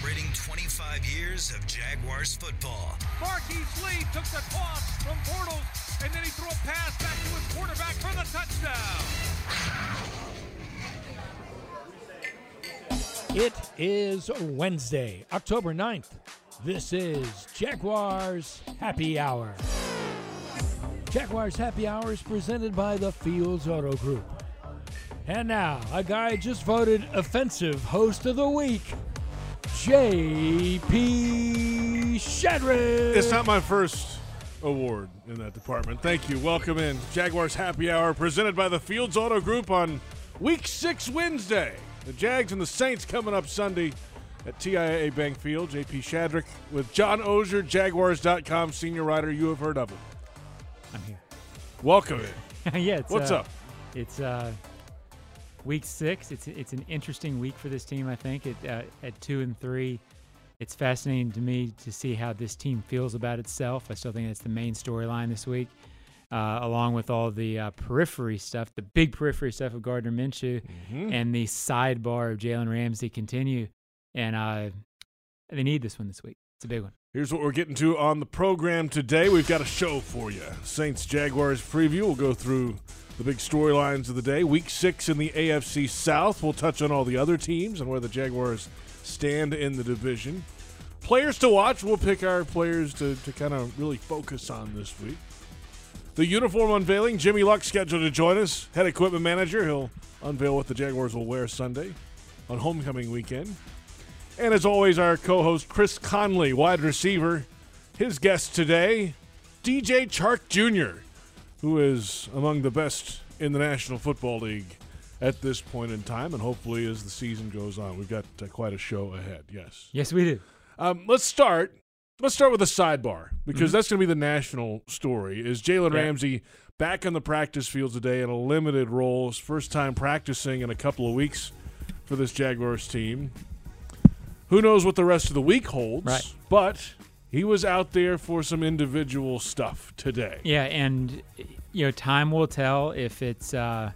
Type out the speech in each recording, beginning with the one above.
celebrating 25 years of Jaguars football. Marquise Lee took the toss from Bortles, and then he threw a pass back to his quarterback for the touchdown. It is Wednesday, October 9th. This is Jaguars Happy Hour. Jaguars Happy Hour is presented by the Fields Auto Group. And now, a guy just voted Offensive Host of the Week, J.P. Shadrick. It's not my first award in that department. Thank you. Welcome in. Jaguars Happy Hour presented by the Fields Auto Group on week six Wednesday. The Jags and the Saints coming up Sunday at TIAA Bank Field. JP Shadrick with John Oehser, Jaguars.com senior writer. You have heard of him. I'm here. Welcome in. yeah. It's, What's uh, up? It's uh, week six. It's it's an interesting week for this team. I think at uh, at two and three, it's fascinating to me to see how this team feels about itself. I still think that's the main storyline this week, uh, along with all the uh, periphery stuff, the big periphery stuff of Gardner Minshew, Mm-hmm. and the sidebar of Jalen Ramsey continue. And uh, they need this one this week. It's a big one. Here's what we're getting to on the program today. We've got a show for you. Saints Jaguars preview. We'll go through the big storylines of the day. Week six in the AFC South. We'll touch on all the other teams and where the Jaguars stand in the division. Players to watch. We'll pick our players to, to kind of really focus on this week. The uniform unveiling. Jimmy Luck scheduled to join us. Head equipment manager. He'll unveil what the Jaguars will wear Sunday on homecoming weekend. And as always, our co host Chris Conley, wide receiver. His guest today, DJ Chark Jr., who is among the best in the National Football League at this point in time. And hopefully, as the season goes on, we've got uh, quite a show ahead. Yes. Yes, we do. Um, let's start. Let's start with a sidebar because that's going to be the national story. Is Jalen Yeah. Ramsey back on the practice field today in a limited role? His first time practicing in a couple of weeks for this Jaguars team. Who knows what the rest of the week holds? Right. But he was out there for some individual stuff today. Yeah, and you know, time will tell if it's uh,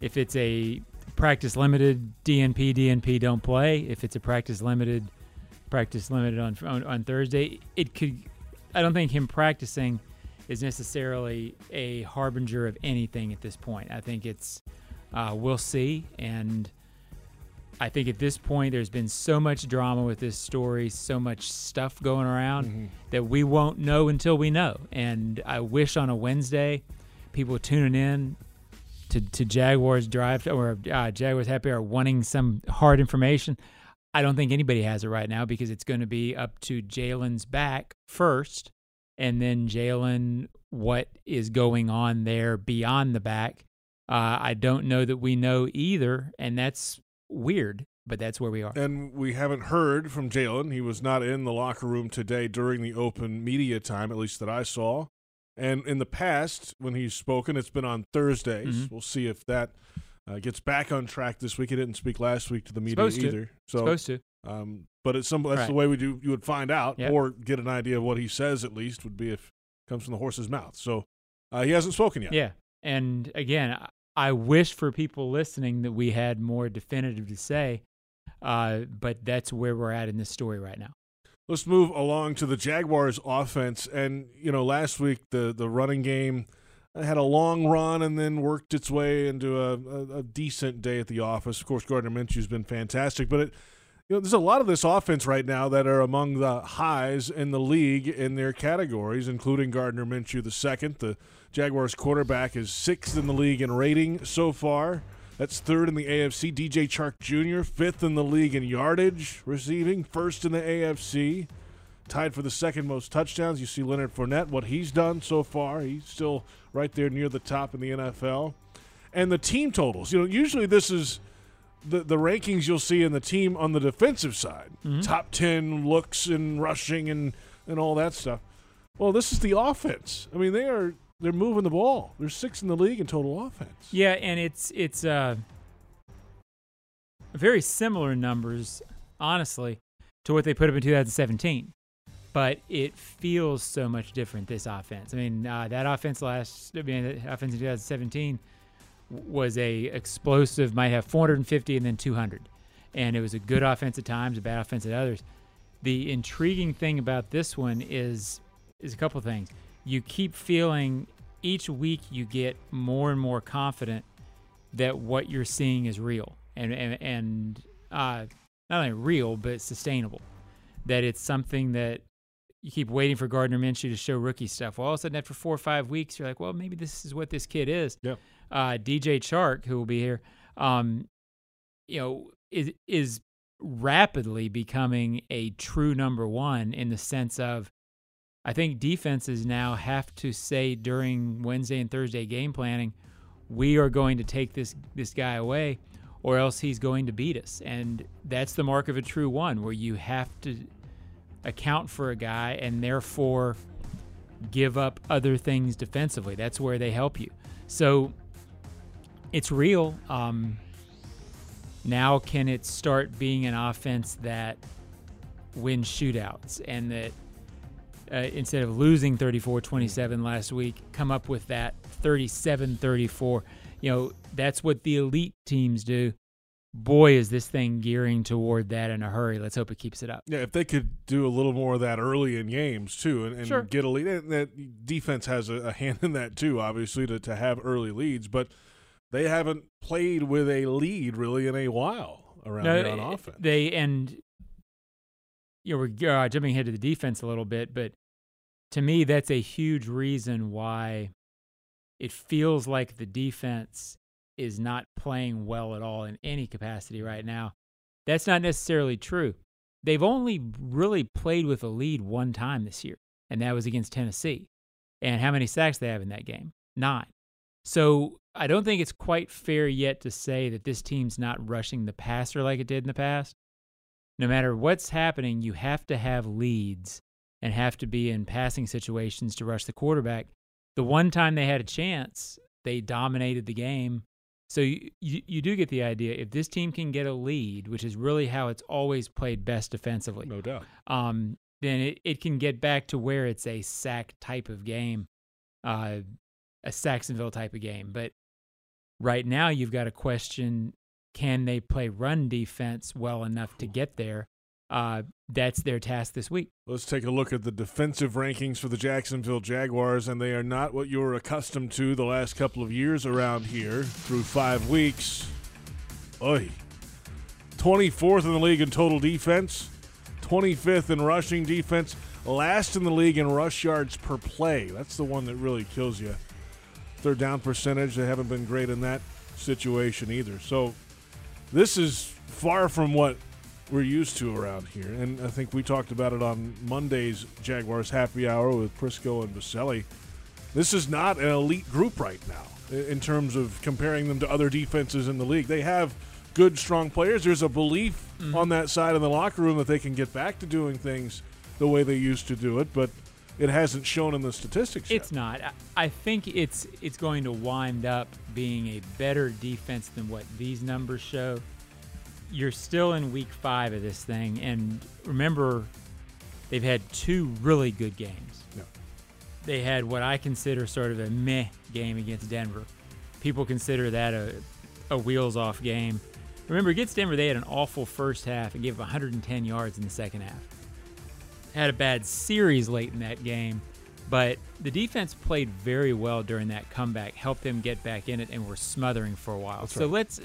if it's a practice limited DNP DNP don't play. If it's a practice limited practice limited on on, on Thursday, it could. I don't think him practicing is necessarily a harbinger of anything at this point. I think it's uh, we'll see, and I think at this point there's been so much drama with this story, so much stuff going around that we won't know until we know. And I wish on a Wednesday, people tuning in to, to Jaguars Drive or uh, Jaguars Happy Hour wanting some hard information. I don't think anybody has it right now because it's going to be up to Jalen's back first, and then Jalen what is going on there beyond the back. Uh, I don't know that we know either, and that's weird, but that's where we are. And we haven't heard from Jalen. He was not in the locker room today during the open media time, at least that I saw. And in the past, when he's spoken, it's been on Thursdays. Mhm. We'll see if that uh, gets back on track this week. He didn't speak last week to the media Supposed to. either. So, Supposed to. um, but it's some that's the way we do. You would find out Yep. or get an idea of what he says. At least would be if it comes from the horse's mouth. So uh, he hasn't spoken yet. Yeah. And again, I- wish for people listening that we had more definitive to say, uh, but that's where we're at in this story right now. Let's move along to the Jaguars offense. And, you know, last week the, the running game had a long run and then worked its way into a, a, a decent day at the office. Of course, Gardner Minshew's been fantastic, but it, you know, there's a lot of this offense right now that are among the highs in the league in their categories, including Gardner Minshew the second. The Jaguars quarterback is sixth in the league in rating so far. That's third in the AFC. DJ Chark Jr., fifth in the league in yardage receiving, first in the AFC. Tied for the second most touchdowns. You see Leonard Fournette, what he's done so far. He's still right there near the top in the NFL. And the team totals. You know, usually this is the, the rankings you'll see in the team on the defensive side. Mm-hmm. Top 10 looks and rushing and, and all that stuff. Well, this is the offense. I mean, they are they're moving the ball. They're sixth in the league in total offense. Yeah, and it's it's uh very similar numbers, honestly, to what they put up in 2017. But it feels so much different this offense. I mean, uh, that offense last, I mean, that offense in 2017 was a explosive, might have 450 and then 200, and it was a good offense at times, a bad offense at others. The intriguing thing about this one is is a couple things. You keep feeling each week you get more and more confident that what you're seeing is real and and, and uh, not only real but sustainable. That it's something that you keep waiting for Gardner Minshew to show rookie stuff. Well, all of a sudden, after four or five weeks, you're like, well, maybe this is what this kid is. Yeah. Uh, DJ Chark, who will be here, um, you know, is is rapidly becoming a true number one in the sense of I think defenses now have to say during Wednesday and Thursday game planning, we are going to take this this guy away, or else he's going to beat us. And that's the mark of a true one, where you have to account for a guy and therefore give up other things defensively. That's where they help you. So it's real. Um, now, can it start being an offense that wins shootouts and that uh, instead of losing 34 27 last week, come up with that 37 34. You know, that's what the elite teams do. Boy, is this thing gearing toward that in a hurry. Let's hope it keeps it up. Yeah, if they could do a little more of that early in games too, and, and Sure. get a lead, and that defense has a, a hand in that too, obviously to, to have early leads, but they haven't played with a lead really in a while around here on uh, offense. They and you know we're uh, jumping ahead to the defense a little bit, but to me that's a huge reason why it feels like the defense is not playing well at all in any capacity right now. That's not necessarily true. They've only really played with a lead one time this year, and that was against Tennessee. And how many sacks they have in that game? Nine. So I don't think it's quite fair yet to say that this team's not rushing the passer like it did in the past. No matter what's happening, you have to have leads and have to be in passing situations to rush the quarterback. The one time they had a chance, they dominated the game. So you, you, you do get the idea. If this team can get a lead, which is really how it's always played best defensively, no doubt. um, then it, it can get back to where it's a sack type of game, uh, a Sacksonville type of game. But right now, you've got to question can they play run defense well enough to get there? Uh, that's their task this week. Let's take a look at the defensive rankings for the Jacksonville Jaguars, and they are not what you're accustomed to the last couple of years around here through five weeks. Oy. 24th in the league in total defense, 25th in rushing defense, last in the league in rush yards per play. That's the one that really kills you. Third down percentage, they haven't been great in that situation either. So this is far from what we're used to around here. And I think we talked about it on Monday's Jaguars Happy Hour with Prisco and Boselli. This is not an elite group right now in terms of comparing them to other defenses in the league. They have good, strong players. There's a belief mm-hmm. on that side of the locker room that they can get back to doing things the way they used to do it, but it hasn't shown in the statistics It's yet. not. I- I think it's it's going to wind up being a better defense than what these numbers show. You're still in week five of this thing, and remember, they've had two really good games. Yeah. They had what I consider sort of a meh game against Denver. People consider that a a wheels off game. Remember, against Denver, they had an awful first half and gave up 110 yards in the second half had a bad series late in that game, but the defense played very well during that comeback, helped them get back in it, and were smothering for a while. That's so right. let's,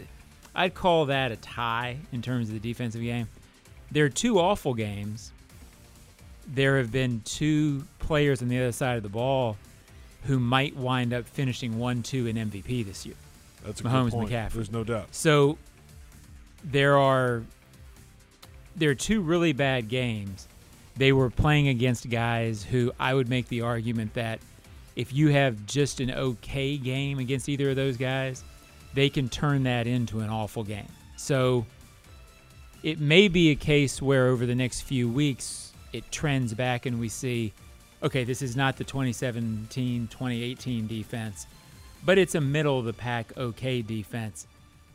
I'd call that a tie in terms of the defensive game. There are two awful games. There have been two players on the other side of the ball who might wind up finishing 1 2 in MVP this year. That's a Mahomes good point. McCaffrey. There's no doubt. So there are there are two really bad games. They were playing against guys who I would make the argument that if you have just an okay game against either of those guys, they can turn that into an awful game. So it may be a case where over the next few weeks it trends back and we see okay, this is not the 2017 2018 defense, but it's a middle of the pack okay defense.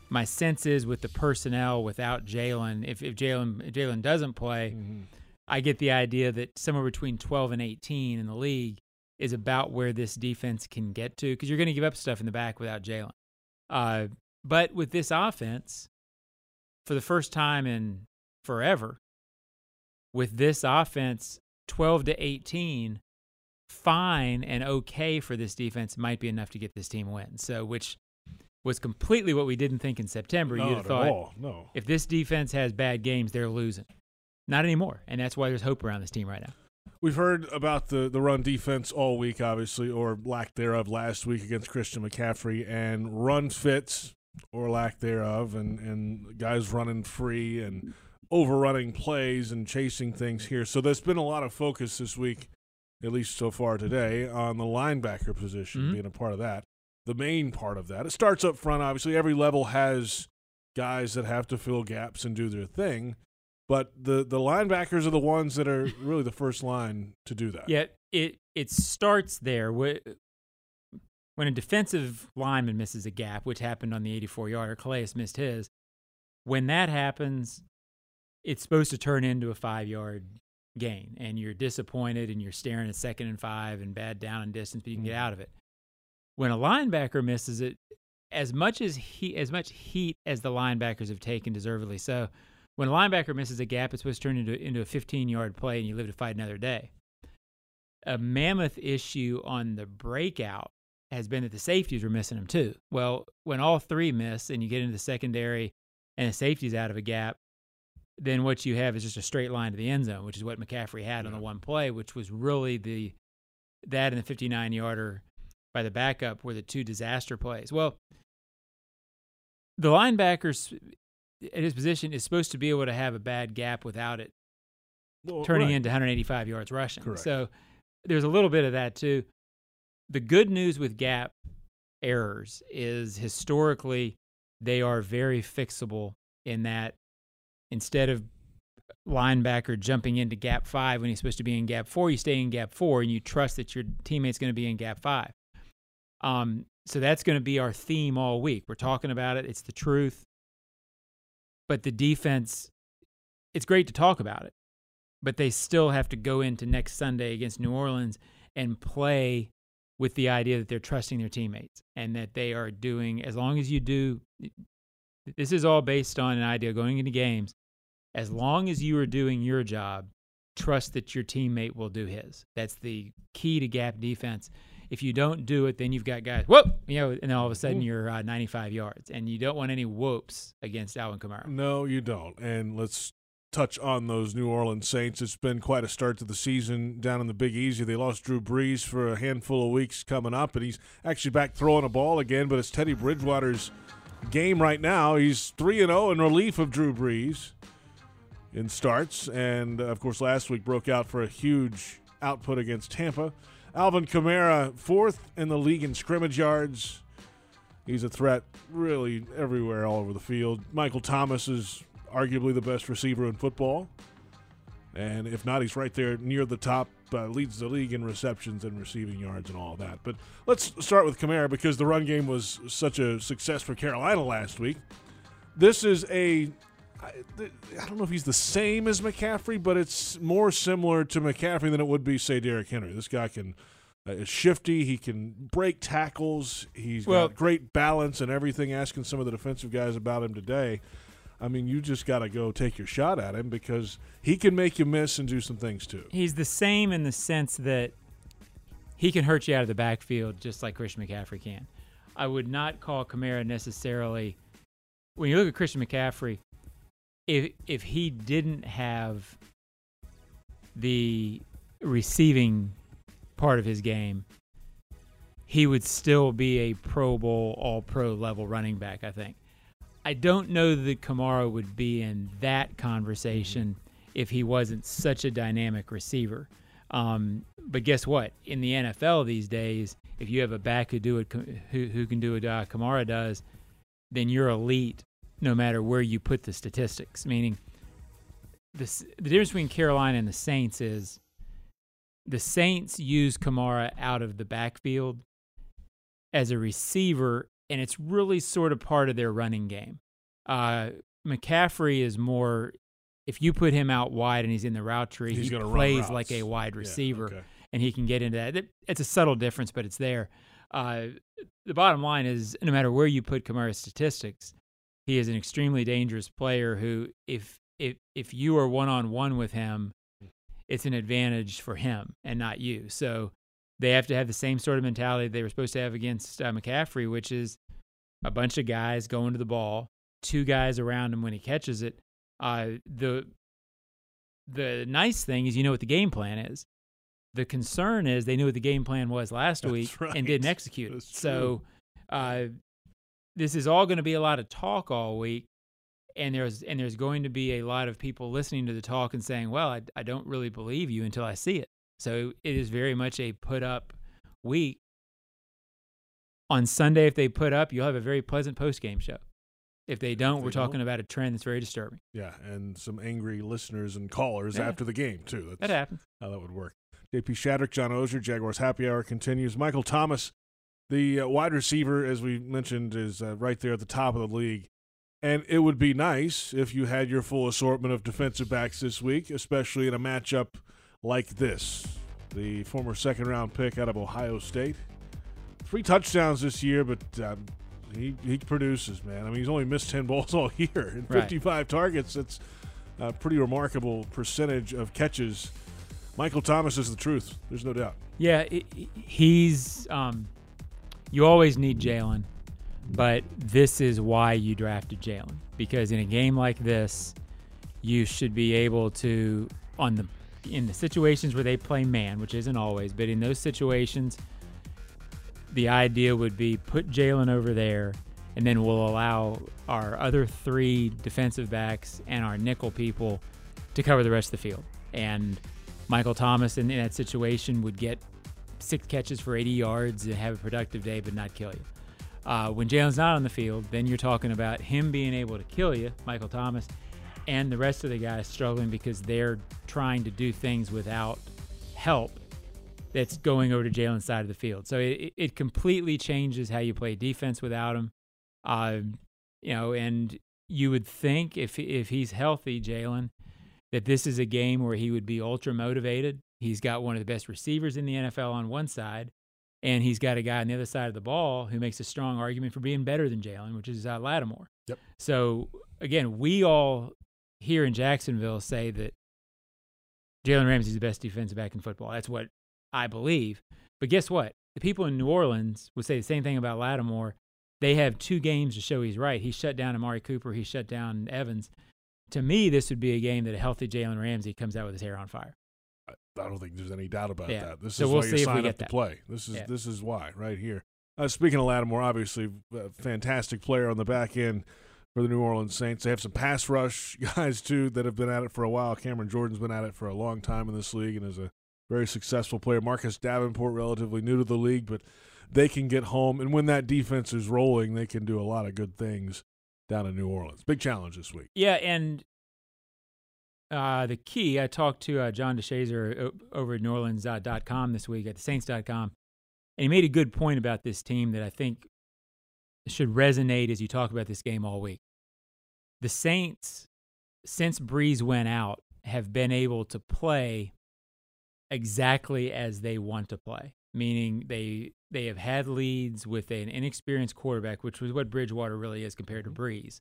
My sense is with the personnel without Jalen, if, if Jalen Jalen doesn't play, mm-hmm. I get the idea that somewhere between 12 and 18 in the league is about where this defense can get to because you're going to give up stuff in the back without Jalen. Uh, but with this offense, for the first time in forever, with this offense, 12 to 18, fine and okay for this defense might be enough to get this team win. So, which was completely what we didn't think in September. Not You'd have thought. No. if this defense has bad games, they're losing. Not anymore. And that's why there's hope around this team right now. We've heard about the, the run defense all week, obviously, or lack thereof last week against Christian McCaffrey, and run fits or lack thereof, and, and guys running free and overrunning plays and chasing things here. So there's been a lot of focus this week, at least so far today, on the linebacker position Mhm. being a part of that. The main part of that. It starts up front, obviously. Every level has guys that have to fill gaps and do their thing. But the, the linebackers are the ones that are really the first line to do that. Yeah, it it starts there. When a defensive lineman misses a gap, which happened on the 84 yarder, Calais missed his. When that happens, it's supposed to turn into a five yard gain, and you're disappointed and you're staring at second and five and bad down and distance, but you can get mm. out of it. When a linebacker misses it, as much as he as much heat as the linebackers have taken, deservedly so. When a linebacker misses a gap, it's supposed to turn into into a 15 yard play, and you live to fight another day. A mammoth issue on the breakout has been that the safeties were missing them too. Well, when all three miss and you get into the secondary and the safety's out of a gap, then what you have is just a straight line to the end zone, which is what McCaffrey had on the one play, which was really the that and the 59 yarder by the backup were the two disaster plays. Well, the linebackers at his position is supposed to be able to have a bad gap without it Well, turning right. into 185 yards rushing. Correct. So there's a little bit of that too. The good news with gap errors is historically they are very fixable in that instead of linebacker jumping into gap five when he's supposed to be in gap four, you stay in gap four and you trust that your teammate's going to be in gap five. Um, so that's going to be our theme all week. We're talking about it. It's the truth. But the defense, it's great to talk about it but they still have to go into next Sunday against New Orleans and play with the idea that they're trusting their teammates and that they are doing as long as you do this is all based on an idea going into games. As long as you are doing your job trust that your teammate will do his. That's the key to gap defense if you don't do it then you've got guys whoop you know and then all of a sudden you're uh, 95 yards and you don't want any whoops against Alvin Kamara No, you don't. And let's touch on those New Orleans Saints. It's been quite a start to the season down in the Big Easy. They lost Drew Brees for a handful of weeks coming up, and he's actually back throwing a ball again. But it's Teddy Bridgewater's game right now. He's three and zero in relief of Drew Brees in starts, and of course last week broke out for a huge output against Tampa. Alvin Kamara fourth in the league in scrimmage yards. He's a threat really everywhere, all over the field. Michael Thomas is arguably the best receiver in football. And if not, he's right there near the top, uh, leads the league in receptions and receiving yards and all that. But let's start with Kamara because the run game was such a success for Carolina last week. This is a. I I don't know if he's the same as McCaffrey, but it's more similar to McCaffrey than it would be, say, Derrick Henry. This guy can uh, is shifty. He can break tackles. He's Well- got great balance and everything. Asking some of the defensive guys about him today. I mean, you just got to go take your shot at him because he can make you miss and do some things too. he's the same in the sense that he can hurt you out of the backfield just like Christian McCaffrey can. I would not call Kamara necessarily when you look at Christian McCaffrey, if if he didn't have the receiving part of his game, he would still be a Pro Bowl, All Pro level running back. I think. I don't know that Kamara would be in that conversation if he wasn't such a dynamic receiver. Um, but guess what? In the NFL these days, if you have a back who do it, who who can do what uh, Kamara does, then you're elite, no matter where you put the statistics. Meaning, this, the difference between Carolina and the Saints is the Saints use Kamara out of the backfield as a receiver, and it's really sort of part of their running game. Uh, McCaffrey is more. If you put him out wide and he's in the route tree, He's he plays like a wide Yeah, receiver okay. and he can get into that. It's a subtle difference, but it's there. Uh, the bottom line is, no matter where you put Kamara's statistics, he is an extremely dangerous player who, if if if you are one on one with him, it's an advantage for him and not you. So they have to have the same sort of mentality they were supposed to have against uh, McCaffrey, which is a bunch of guys going to the ball, two guys around him when he catches it. Uh, the the nice thing is you know what the game plan is. The concern is they knew what the game plan was last That's week right. and didn't execute it. That's So uh, this is all going to be a lot of talk all week, and there's and there's going to be a lot of people listening to the talk and saying, "Well, I, I don't really believe you until I see it." So it is very much a put up week. On Sunday, if they put up, you'll have a very pleasant post game show. If they don't, they we're talking don't- about a trend that's very disturbing. Yeah, and some angry listeners and callers Yeah. after the game too. That's That happens. how that would work. JP Shadrick, John Oehser, Jaguars Happy Hour continues. Michael Thomas, the uh, wide receiver, as we mentioned, is uh, right there at the top of the league. And it would be nice if you had your full assortment of defensive backs this week, especially in a matchup like this. The former second round pick out of Ohio State. Three touchdowns this year, but um, he, he produces, man. I mean, he's only missed 10 balls all year and Right. 55 targets. That's a pretty remarkable percentage of catches. Michael Thomas is the truth. There's no doubt. Yeah, i- i- he's. Um, you always need Jalen, but this is why you drafted Jalen because in a game like this, you should be able to on the in the situations where they play man, which isn't always, but in those situations, the idea would be put Jalen over there, and then we'll allow our other three defensive backs and our nickel people to cover the rest of the field. And Michael Thomas in, in that situation would get six catches for 80 yards and have a productive day, but not kill you. Uh, when Jalen's not on the field, then you're talking about him being able to kill you, Michael Thomas, and the rest of the guys struggling because they're trying to do things without help that's going over to Jalen's side of the field. So it, it completely changes how you play defense without him. Uh, you know, and you would think if if he's healthy, Jalen, that this is a game where he would be ultra motivated. He's got one of the best receivers in the NFL on one side, and he's got a guy on the other side of the ball who makes a strong argument for being better than Jalen, which is uh, Lattimore. Yep. So again, we all here in Jacksonville say that Jalen Ramsey's the best defensive back in football. That's what I believe. But guess what? The people in New Orleans would say the same thing about Lattimore. They have two games to show he's right. He shut down Amari Cooper. He shut down Evans. To me, this would be a game that a healthy Jalen Ramsey comes out with his hair on fire. I don't think there's any doubt about Yeah. that. This So is we'll why you sign up to that. play. This is Yeah. this is why right here. Uh, speaking of Lattimore, obviously a fantastic player on the back end for the New Orleans Saints. They have some pass rush guys too that have been at it for a while. Cameron Jordan's been at it for a long time in this league and is a very successful player. Marcus Davenport, relatively new to the league, but they can get home and when that defense is rolling, they can do a lot of good things down in New Orleans. Big challenge this week. Yeah, and uh, the key, I talked to uh, John DeShazier over at NewOrleans.com this week at the Saints.com, and he made a good point about this team that I think should resonate as you talk about this game all week. The Saints, since Brees went out, have been able to play exactly as they want to play, meaning they they have had leads with an inexperienced quarterback, which was what Bridgewater really is compared to Brees.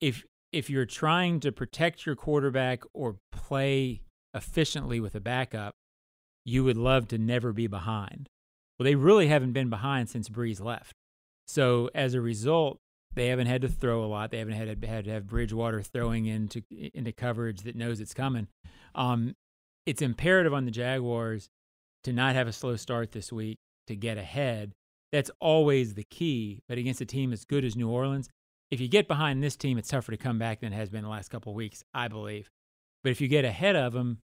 If if you're trying to protect your quarterback or play efficiently with a backup, you would love to never be behind. Well, they really haven't been behind since Brees left. So as a result, they haven't had to throw a lot. They haven't had to, had to have Bridgewater throwing into into coverage that knows it's coming. Um, it's imperative on the Jaguars to not have a slow start this week to get ahead. That's always the key. But against a team as good as New Orleans, if you get behind this team, it's tougher to come back than it has been the last couple of weeks, I believe. But if you get ahead of them,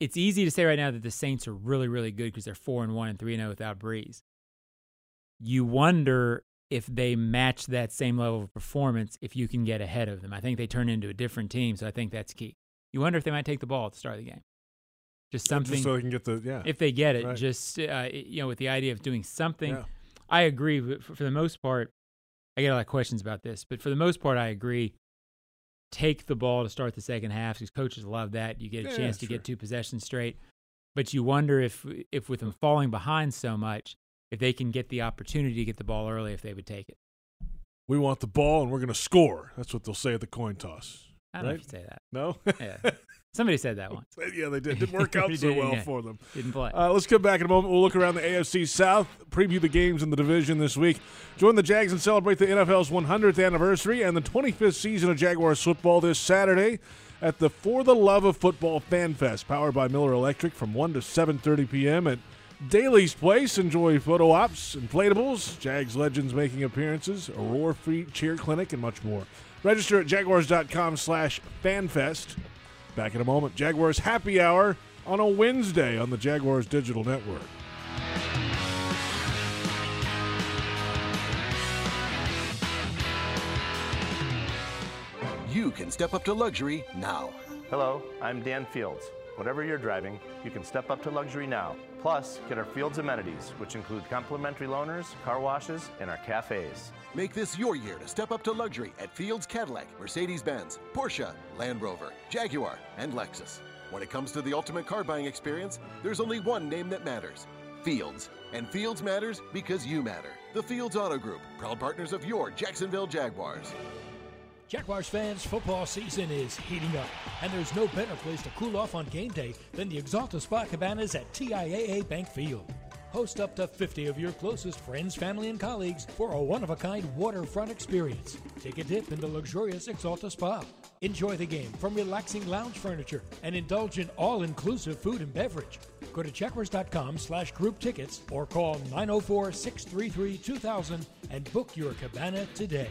it's easy to say right now that the Saints are really, really good because they're four and one and three and zero without Brees. You wonder if they match that same level of performance if you can get ahead of them. I think they turn into a different team, so I think that's key. You wonder if they might take the ball at the start of the game. Just something Just so they can get the yeah. if they get it, Right. just uh, you know, with the idea of doing something. Yeah. I agree. but For, for the most part, I get a lot of questions about this, but for the most part, I agree. Take the ball to start the second half because coaches love that. You get a Yeah, chance to sure. get two possessions straight, but you wonder if, if with them falling behind so much, if they can get the opportunity to get the ball early, if they would take it. We want the ball and we're going to score. That's what they'll say at the coin toss. I don't know if you say that. No? Yeah. Somebody said that once. yeah, they did. Didn't work out so well yeah. for them. Didn't play. Uh, let's come back in a moment. We'll look around the AFC South, preview the games in the division this week. Join the Jags and celebrate the NFL's 100th anniversary and the 25th season of Jaguars football this Saturday at the For the Love of Football Fan Fest, powered by Miller Electric from 1 to 7:30 p.m. at Daly's Place. Enjoy photo ops, inflatables, Jags legends making appearances, a roar-free cheer clinic, and much more. Register at jaguars.com slash fanfest. Back in a moment. Jaguars Happy Hour on a Wednesday on the Jaguars Digital Network. You can step up to luxury now. Hello, I'm Dan Fields. Whatever you're driving, you can step up to luxury now. Plus, get our Fields amenities, which include complimentary loaners, car washes, and our cafes. Make this your year to step up to luxury at Fields Cadillac, Mercedes Benz, Porsche, Land Rover, Jaguar, and Lexus. When it comes to the ultimate car buying experience, there's only one name that matters Fields. And Fields matters because you matter. The Fields Auto Group, proud partners of your Jacksonville Jaguars. Jaguars fans, football season is heating up, and there's no better place to cool off on game day than the Exalta Spa Cabanas at TIAA Bank Field. Host up to 50 of your closest friends, family, and colleagues for a one of a kind waterfront experience. Take a dip in the luxurious Exalta Spa. Enjoy the game from relaxing lounge furniture and indulge in all inclusive food and beverage. Go to checkers.com slash group tickets or call 904 633 2000 and book your cabana today.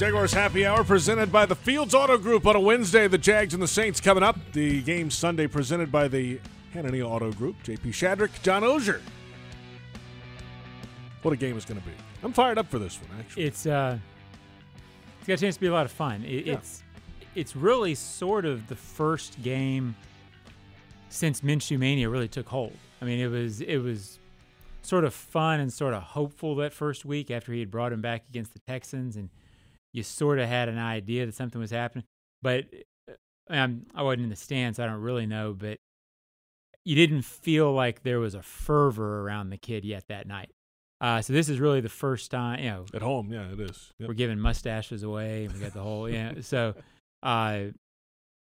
Jaguars Happy Hour presented by the Fields Auto Group on a Wednesday. The Jags and the Saints coming up. The game Sunday presented by the Hanania Auto Group. JP Shadrick, John Oehser. What a game it's going to be. I'm fired up for this one, actually. it's uh, it's got a chance to be a lot of fun. It, Yeah. It's it's really sort of the first game since Minshew Mania really took hold. I mean, it was it was sort of fun and sort of hopeful that first week after he had brought him back against the Texans, and you sort of had an idea that something was happening. But um, I wasn't in the stands, so I don't really know. But you didn't feel like there was a fervor around the kid yet that night. Uh, so this is really the first time, you know, At home, yeah, it is. Yep. we're giving mustaches away. and We got the whole yeah. So, uh,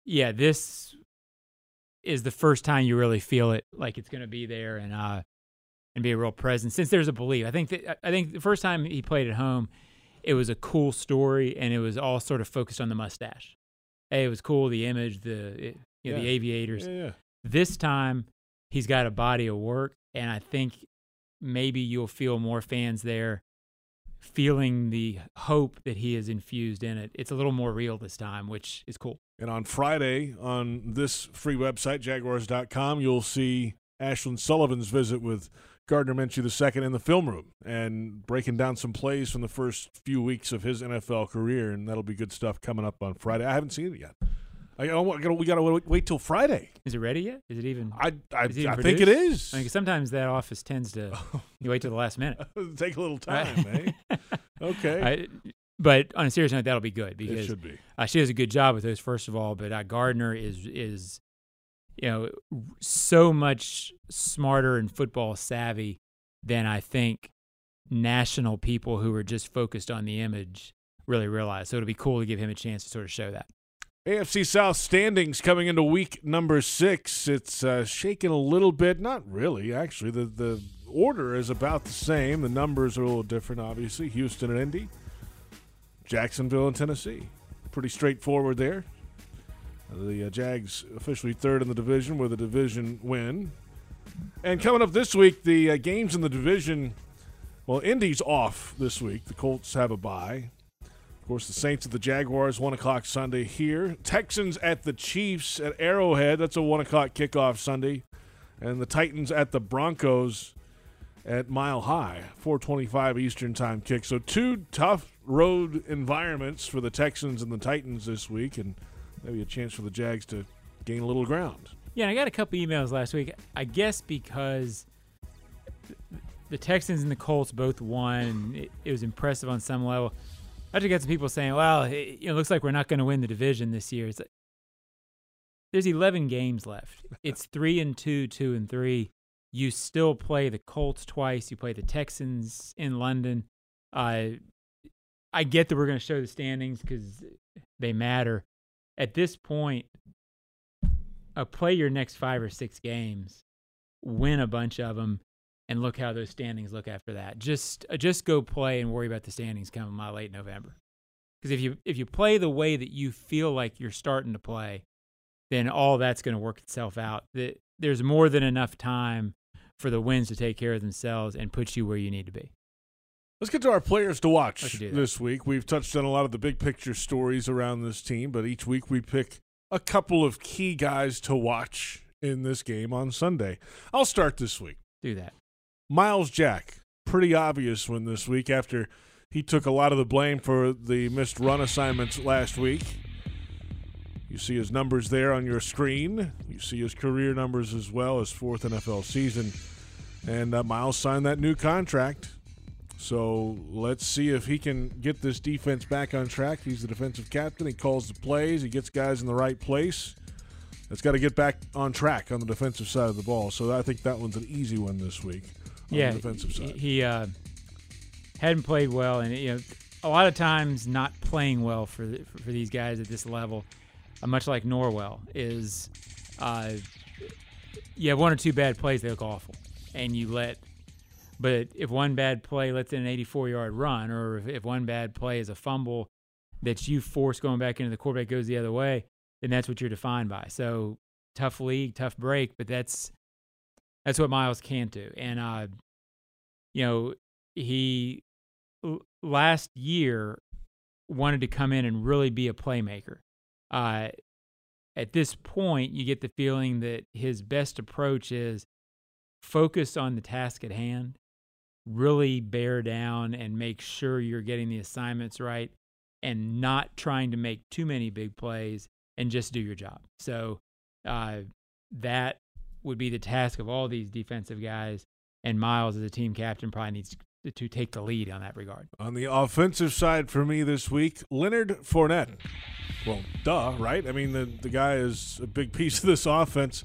yeah, this is the first time you really feel it, like it's going to be there and uh, and be a real presence. Since there's a belief, I think that I think the first time he played at home, it was a cool story and it was all sort of focused on the mustache. Hey, it was cool, the image, the it, you know, the aviators. Yeah, yeah. This time, he's got a body of work, and I think maybe you'll feel more fans there feeling the hope that he has infused in it. It's a little more real this time, which is cool. And on Friday, on this free website, jaguars.com, you'll see Ashlyn Sullivan's visit with Gardner Minshew II in the film room and breaking down some plays from the first few weeks of his NFL career. And that'll be good stuff coming up on Friday. I haven't seen it yet. I, I, gotta- we got to wait, till Friday. Is it ready yet? Is it even? I, I, it even I think it is. I mean, sometimes that office tends to you wait till the last minute. Take a little time, eh? Okay. I, but on a serious note, that'll be good it because should be. Uh, she does a good job with those, first of all. But uh, Gardner is is you know so much smarter and football savvy than I think national people who are just focused on the image really realize. So it'll be cool to give him a chance to sort of show that. AFC South standings coming into week number six. It's uh, shaken a little bit. Not really, actually. The the order is about the same. The numbers are a little different, obviously. Houston and Indy, Jacksonville and Tennessee. Pretty straightforward there. The uh, Jags officially third in the division with a division win. And coming up this week, the uh, games in the division. Well, Indy's off this week. The Colts have a bye. Of course, the Saints at the Jaguars, 1 o'clock Sunday here. Texans at the Chiefs at Arrowhead. That's a 1 o'clock kickoff Sunday. and the Titans at the Broncos at Mile High, 425 Eastern Time kick. So two tough road environments for the Texans and the Titans this week, and maybe a chance for the Jags to gain a little ground. Yeah, I got a couple emails last week. I guess because the Texans and the Colts both won, it, it was impressive on some level. I just got some people saying, "Well, it, you know, looks like we're not going to win the division this year." It's like, there's 11 games left. It's three and two, two and three. You still play the Colts twice. You play the Texans in London. Uh, I get that we're going to show the standings because they matter. At this point, uh, play your next five or six games, win a bunch of them, and look how those standings look after that. Just uh, just go play and worry about the standings coming my late November. Because if you if you play the way that you feel like you're starting to play, then all that's going to work itself out. That there's more than enough time for the wins to take care of themselves and put you where you need to be. Let's get to our players to watch Let's do that. this week. We've touched on a lot of the big picture stories around this team, but each week we pick a couple of key guys to watch in this game on Sunday. I'll start this week. Do that. Myles Jack, pretty obvious one this week after he took a lot of the blame for the missed run assignments last week. You see his numbers there on your screen. You see his career numbers as well, his fourth NFL season. And uh, Myles signed that new contract. So let's see if he can get this defense back on track. He's the defensive captain. He calls the plays, he gets guys in the right place. It's got to get back on track on the defensive side of the ball. So I think that one's an easy one this week on yeah, the defensive side. he uh, hadn't played well, and you know, a lot of times not playing well for the, for these guys at this level, uh, much like Norwell, is uh, you have one or two bad plays they look awful, and you let. But if one bad play lets in an 84 yard run, or if, one bad play is a fumble that you force going back into the quarterback goes the other way, then that's what you're defined by. So tough league, tough break, but that's that's what Myles can do. And uh, you know, he last year wanted to come in and really be a playmaker. Uh, at this point, you get the feeling that his best approach is focus on the task at hand, really bear down and make sure you're getting the assignments right, and not trying to make too many big plays and just do your job. So uh, that would be the task of all these defensive guys. And Myles, as a team captain, probably needs to, to take the lead on that regard. On the offensive side for me this week, Leonard Fournette. Well, duh, right? I mean, the, the guy is a big piece of this offense,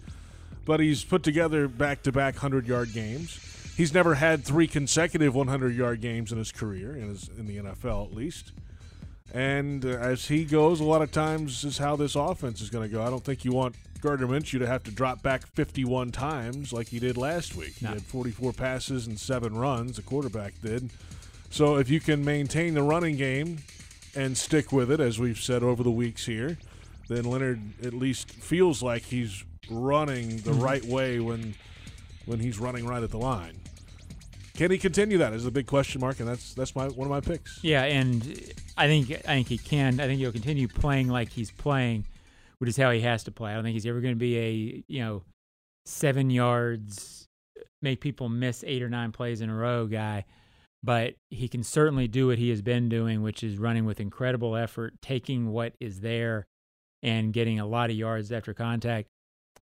but he's put together back to back 100 yard games. He's never had three consecutive 100 yard games in his career, in, his, in the NFL at least. And uh, as he goes, a lot of times is how this offense is going to go. I don't think you want Gardner Minshew to have to drop back 51 times like he did last week. No. He had 44 passes and seven runs, the quarterback did. So if you can maintain the running game and stick with it, as we've said over the weeks here, then Leonard at least feels like he's running the right way when when he's running right at the line. Can he continue that? Is a big question mark, and that's that's my one of my picks. Yeah, and I think I think he can. I think he'll continue playing like he's playing, which is how he has to play. I don't think he's ever going to be a you know seven yards, make people miss eight or nine plays in a row guy. But he can certainly do what he has been doing, which is running with incredible effort, taking what is there, and getting a lot of yards after contact.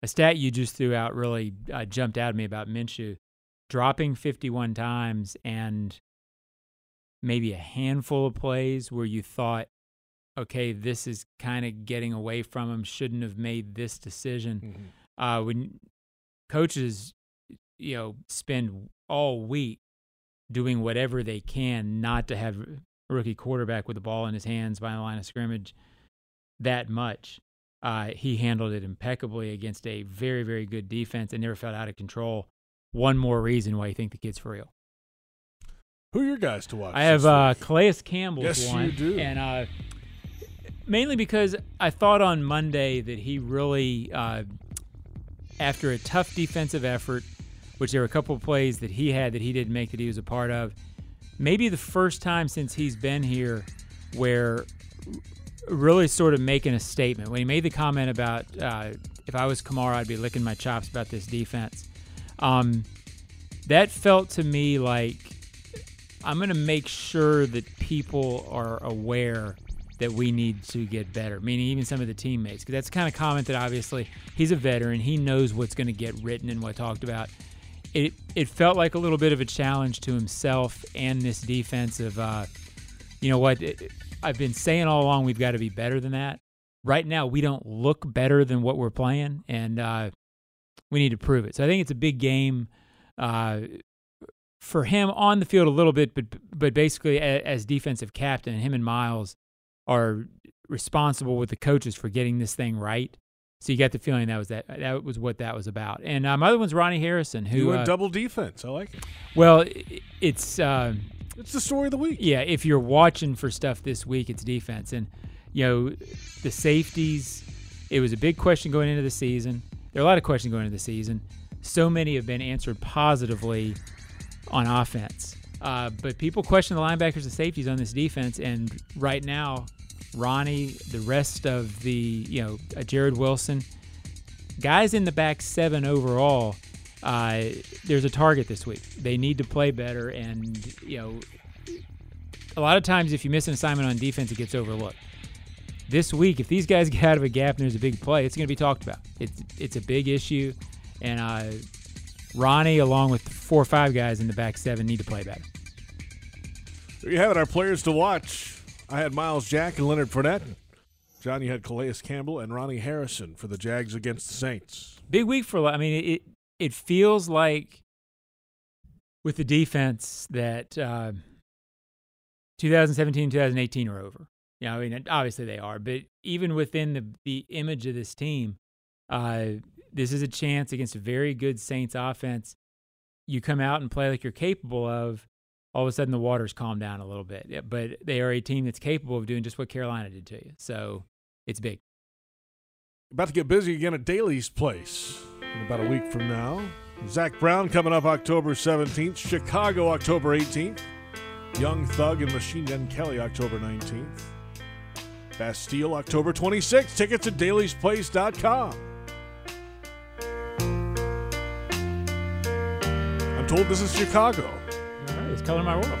A stat you just threw out really uh, jumped out at me about Minshew dropping 51 times and maybe a handful of plays where you thought, okay, this is kind of getting away from him, shouldn't have made this decision. Uh, when coaches, you know, spend all week doing whatever they can not to have a rookie quarterback with the ball in his hands by the line of scrimmage that much. Uh, he handled it impeccably against a very, very good defense and never felt out of control. One more reason why you think the kid's for real. Who are your guys to watch? I have uh, week? Calais Campbell's Yes, one, you do. and uh, mainly because I thought on Monday that he really, uh, after a tough defensive effort, which there were a couple of plays that he had that he didn't make that he was a part of, maybe the first time since he's been here where really sort of making a statement when he made the comment about uh, if I was Kamara, I'd be licking my chops about this defense. Um, that felt to me like I'm going to make sure that people are aware that we need to get better, meaning even some of the teammates. Because that's kind of comment that obviously he's a veteran. He knows what's going to get written and what talked about. It, it felt like a little bit of a challenge to himself and this defense of, uh, you know what, it, I've been saying all along we've got to be better than that. Right now, we don't look better than what we're playing, and uh, we need to prove it. So I think it's a big game uh, for him on the field a little bit, but but basically as, as defensive captain, him and Myles are responsible with the coaches for getting this thing right. So you got the feeling that was that that was what that was about. And uh, my other one's Ronnie Harrison, who You went uh, double defense. I like it. well, i- it's uh, It's the story of the week. yeah. If you're watching for stuff this week, it's defense, and you know the safeties. It was a big question going into the season. There are a lot of questions going into the season. So many have been answered positively on offense. Uh, but people question the linebackers and safeties on this defense, and right now, Ronnie, the rest of the, you know, uh, Jarrod Wilson, guys in the back seven overall, uh, there's a target this week. They need to play better, and you know, a lot of times if you miss an assignment on defense, it gets overlooked. This week, if these guys get out of a gap and there's a big play, it's going to be talked about. It's it's a big issue, and uh, Ronnie, along with four or five guys in the back seven, need to play better. There you have it, our players to watch. I had Myles Jack and Leonard Fournette. John, you had Calais Campbell and Ronnie Harrison for the Jags against the Saints. Big week for. I mean, it it feels like with the defense that uh, 2017, 2018 are over. Yeah, I mean, obviously they are, but even within the the image of this team, uh, this is a chance against a very good Saints offense. You come out and play like you're capable of. All of a sudden, the waters calm down a little bit. But they are a team that's capable of doing just what Carolina did to you. So it's big. About to get busy again at Daly's Place in about a week from now. Zac Brown coming up October 17th. Chicago October 18th. Young Thug and Machine Gun Kelly October 19th. Bastille October 26th. Tickets at dailysplace.com. I'm told this is Chicago. All right, it's color my world.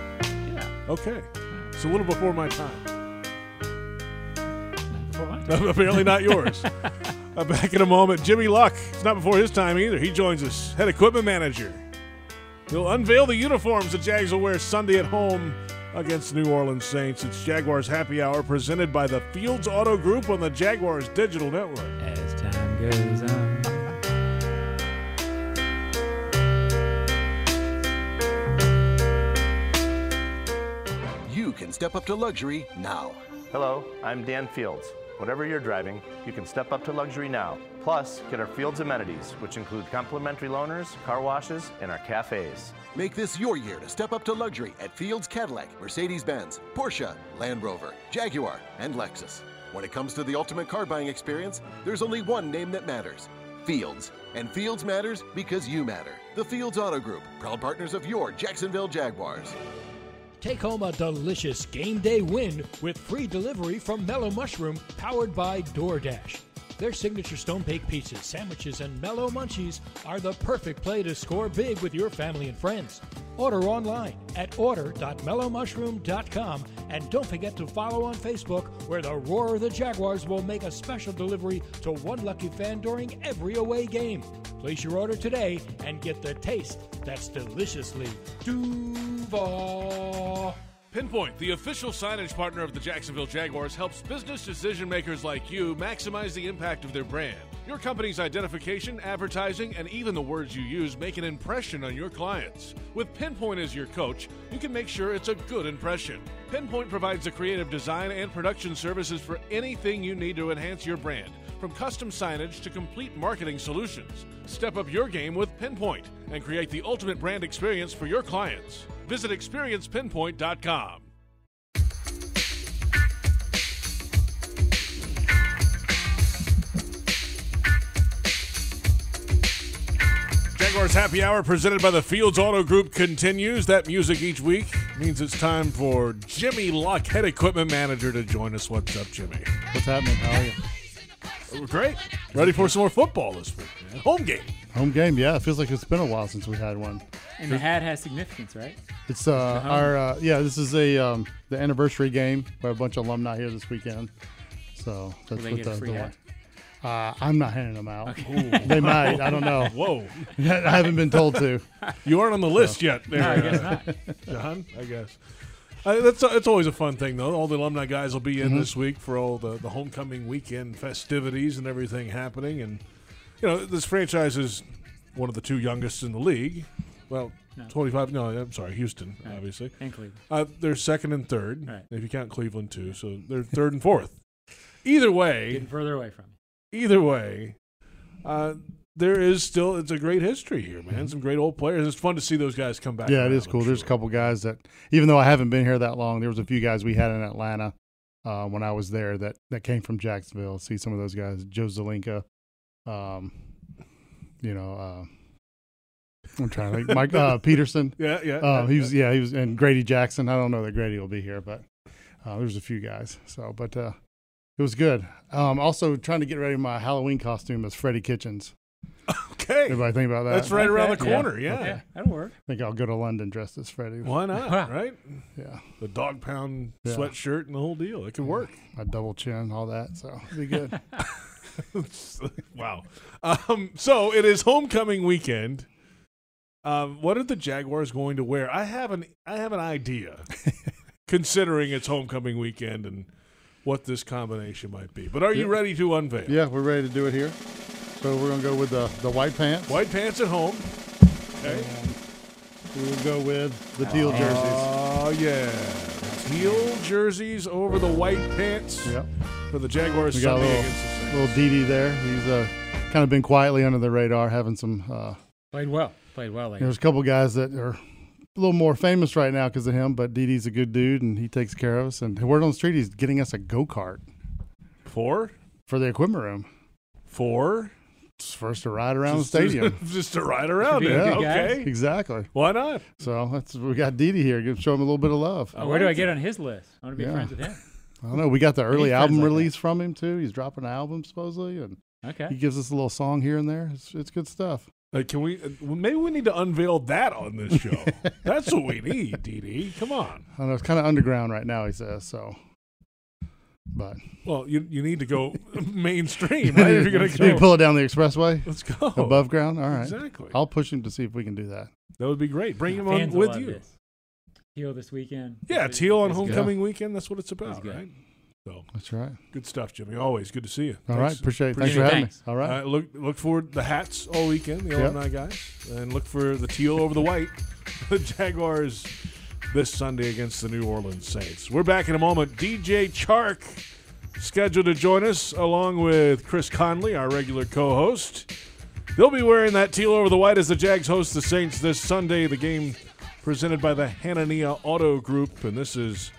Yeah. Okay. It's a little before my time. Before lunch. Apparently not yours. Uh, back in a moment. Jimmy Luck. It's not before his time either. He joins us, head equipment manager. He'll unveil the uniforms the Jags will wear Sunday at home against the New Orleans Saints. It's Jaguars Happy Hour presented by the Fields Auto Group on the Jaguars Digital Network. As time goes on. You can step up to luxury now. Hello, I'm Dan Fields. Whatever you're driving, you can step up to luxury now. Plus, get our Fields amenities, which include complimentary loaners, car washes, and our cafes. Make this your year to step up to luxury at Fields Cadillac, Mercedes Benz, Porsche, Land Rover, Jaguar, and Lexus. When it comes to the ultimate car buying experience, there's only one name that matters Fields. And Fields matters because you matter. The Fields Auto Group, proud partners of your Jacksonville Jaguars. Take home a delicious game day win with free delivery from Mellow Mushroom, powered by DoorDash. Their signature stone baked pizzas, sandwiches, and mellow munchies are the perfect play to score big with your family and friends. Order online at order.mellowmushroom.com and don't forget to follow on Facebook where the Roar of the Jaguars will make a special delivery to one lucky fan during every away game. Place your order today and get the taste that's deliciously Duval. Pinpoint, the official signage partner of the Jacksonville Jaguars, helps business decision makers like you maximize the impact of their brand. Your company's identification, advertising, and even the words you use make an impression on your clients. With Pinpoint as your coach, you can make sure it's a good impression. Pinpoint provides the creative design and production services for anything you need to enhance your brand, from custom signage to complete marketing solutions. Step up your game with Pinpoint and create the ultimate brand experience for your clients. Visit experiencepinpoint.com. Jaguars Happy Hour presented by the Fields Auto Group continues. That music each week means it's time for Jimmy Luck, head equipment manager, to join us. What's up, Jimmy? What's happening? How are you? We're great. Ready for some more football this week, man. Home game. Home game, yeah. It feels like it's been a while since we had one. And the hat has significance, right? It's uh, our uh, yeah. This is a um, the anniversary game. We have a bunch of alumni here this weekend, so that's they what get the, a free the hat? Uh, I'm not handing them out. They might. I don't know. Whoa. I haven't been told to. You aren't on the list yet, there, No, I guess uh, not. John. I guess. Uh, that's it's always a fun thing, though. All the alumni guys will be in this week for all the, the homecoming weekend festivities and everything happening. And, you know, this franchise is one of the two youngest in the league. Well, No. 25. No, I'm sorry, Houston, obviously. And Cleveland. Uh, they're second and third, Right. if you count Cleveland, too. So they're third and fourth. Either way, Getting further away from me. either way, uh, there is still it's a great history here, man. Some great old players. It's fun to see those guys come back. Mm-hmm. Yeah, it around, is I'm cool. There's a couple guys that, even though I haven't been here that long, there was a few guys we had in Atlanta uh, when I was there that that came from Jacksonville. See some of those guys, Joe Zelenka, um, you know, uh, I'm trying to think, Mike uh, Peterson. Yeah, yeah. Uh, yeah, he was, yeah. yeah, he was, and Grady Jackson. I don't know that Grady will be here, but uh, there's a few guys. So, but uh, it was good. Um, also, trying to get ready my Halloween costume as Freddie Kitchens. Okay, Everybody think about that? that's right around the corner. Yeah. Yeah, that'll work. I think I'll go to London dressed as Freddie. Why not? Right? Yeah, The dog pound Yeah. sweatshirt and the whole deal. It could work. my double chin, all that. So it'll be good. wow. Um, so it is homecoming weekend. Um, what are the Jaguars going to wear? I have an I have an idea, considering it's homecoming weekend and what this combination might be. But are you Yeah. ready to unveil? yeah, we're ready to do it here. So we're gonna go with the the white pants. White pants at home. Okay. And we will go with the teal jerseys. Oh yeah, teal jerseys over the white pants Yep. for the Jaguars We got a Sunday little, against the Saints. little Dede there. He's uh, kind of been quietly under the radar, having some. Uh, Played well. Played well. Like, there's a couple guys that are a little more famous right now because of him, but Dede's a good dude and he takes care of us. And word on the street, he's getting us a go kart Four, for the equipment room. For? It's first to ride around Just the stadium. just to ride around be it. a guy. Okay, exactly. why not? So that's we got Dede here. Give- Show him a little bit of love. Oh, where do I get on his list? I want to be Yeah. friends with him. I don't know. We got the early album like that. release from him too. He's dropping an album supposedly, and Okay. he gives us a little song here and there. It's, it's good stuff. Uh, can we? Uh, maybe we need to unveil that on this show. That's what we need, Dee Come on. I know it's kind of underground right now. He says so, but Well, you you need to go mainstream, right? If you're gonna Should we go, pull it down the expressway let's go above ground. All right, Exactly. I'll push him to see if we can do that. That would be great. Bring him on Fans will with you. This. Teal this weekend. Yeah, This is- teal on this is good. homecoming weekend. That's what it's about, good. right? So That's right. good stuff, Jimmy. Always good to see you. All right, Thanks. appreciate it. Thanks for appreciate it. having Thanks. me. All right. Uh, look look forward to the hats all weekend, the Yep. alumni guys, and look for the teal over the white, the Jaguars this Sunday against the New Orleans Saints. We're back in a moment. DJ Chark scheduled to join us along with Chris Conley, our regular co-host. They'll be wearing that teal over the white as the Jags host the Saints this Sunday. The game presented by the Hanania Auto Group, and this is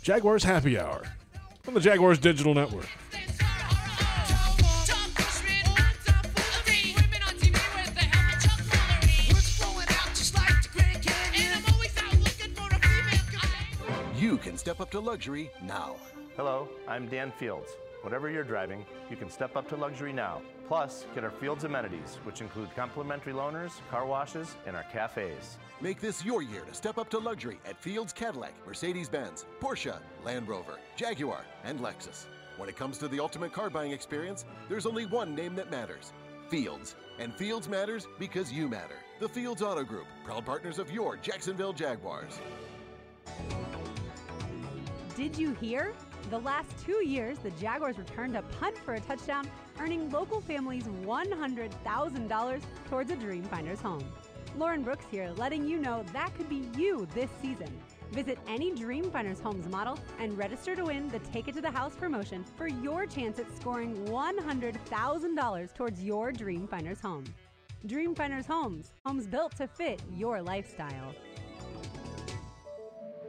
Jaguars Happy Hour on the Jaguars Digital Network. You can step up to luxury now. Hello, I'm Dan Fields. Whatever you're driving, you can step up to luxury now. Plus, get our Fields amenities, which include complimentary loaners, car washes, and our cafes. Make this your year to step up to luxury at Fields Cadillac, Mercedes Benz, Porsche, Land Rover, Jaguar, and Lexus. When it comes to the ultimate car buying experience, there's only one name that matters Fields. And Fields matters because you matter. The Fields Auto Group, proud partners of your Jacksonville Jaguars. Did you hear? The last two years, the Jaguars returned a punt for a touchdown, earning local families $100,000 towards a Dreamfinders home. Lauren Brooks here, letting you know that could be you this season. Visit any Dreamfinders Homes model and register to win the Take It to the House promotion for your chance at scoring $100,000 towards your Dreamfinders home. Dreamfinders Homes, homes built to fit your lifestyle.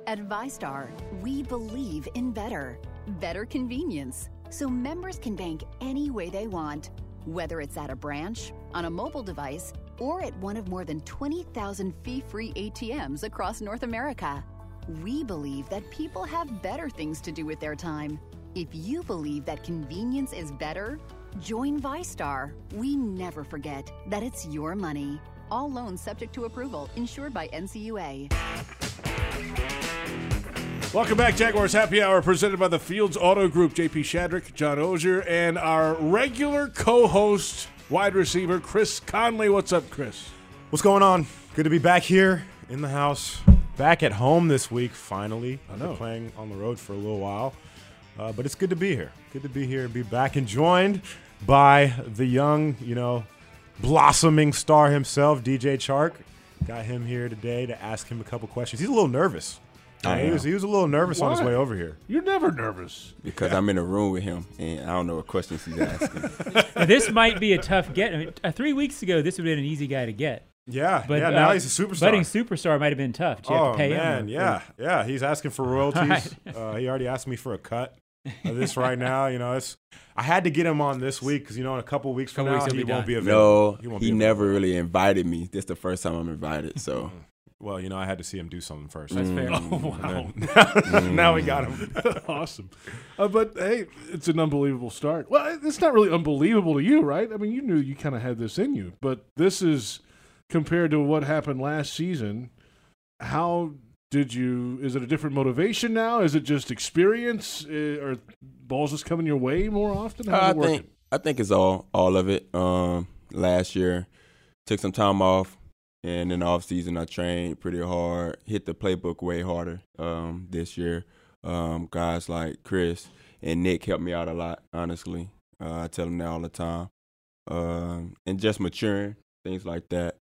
At VyStar, we believe in better. Better convenience. So members can bank any way they want, whether it's at a branch, on a mobile device, or at one of more than 20,000 fee free ATMs across North America. We believe that people have better things to do with their time. If you believe that convenience is better, join VyStar. We never forget that it's your money. All loans subject to approval, insured by NCUA. Welcome back, Jaguars Happy Hour, presented by the Fields Auto Group. JP Shadrick, John Oehser, and our regular co-host, wide receiver Chris Conley. What's up, Chris? What's going on? Good to be back here in the house, back at home this week. Finally, I know. playing on the road for a little while, uh, but it's good to be here. Good to be here, and be back, and joined by the young, you know, blossoming star himself, DJ Chark. Got him here today to ask him a couple questions. He's a little nervous. I he was he was a little nervous on his Why? way over here. You're never nervous. because I'm in a room with him and I don't know what questions he's asking. This might be a tough get. I mean, uh, three weeks ago, this would have been an easy guy to get. Yeah, But yeah. Now uh, he's a superstar. Budding superstar might have been tough. Do you oh have to pay man, him? or- yeah, yeah. He's asking for royalties. Right. uh, he already asked me for a cut of this right now. You know, it's I had to get him on this week because you know in a couple weeks from Couple now weeks he'll he be won't done. be available. no, won't he be never really invited me. This is the first time I'm invited, so Well, you know, I had to see him do something first. That's fair. Oh, wow. wow. now we got him. awesome. Uh, but hey, it's an unbelievable start. Well, it's not really unbelievable to you, right? I mean, you knew you kind of had this in you, but this is compared to what happened last season. How did you? Is it a different motivation now? Is it just experience? Uh, or balls just coming your way more often? How's I it working? think I think it's all all of it. Um, last year, took some time off, and in the off season I trained pretty hard. Hit the playbook way harder. Um, this year, um, guys like Chris and Nick helped me out a lot. Honestly, uh, I tell them that all the time. Um, and just maturing things like that,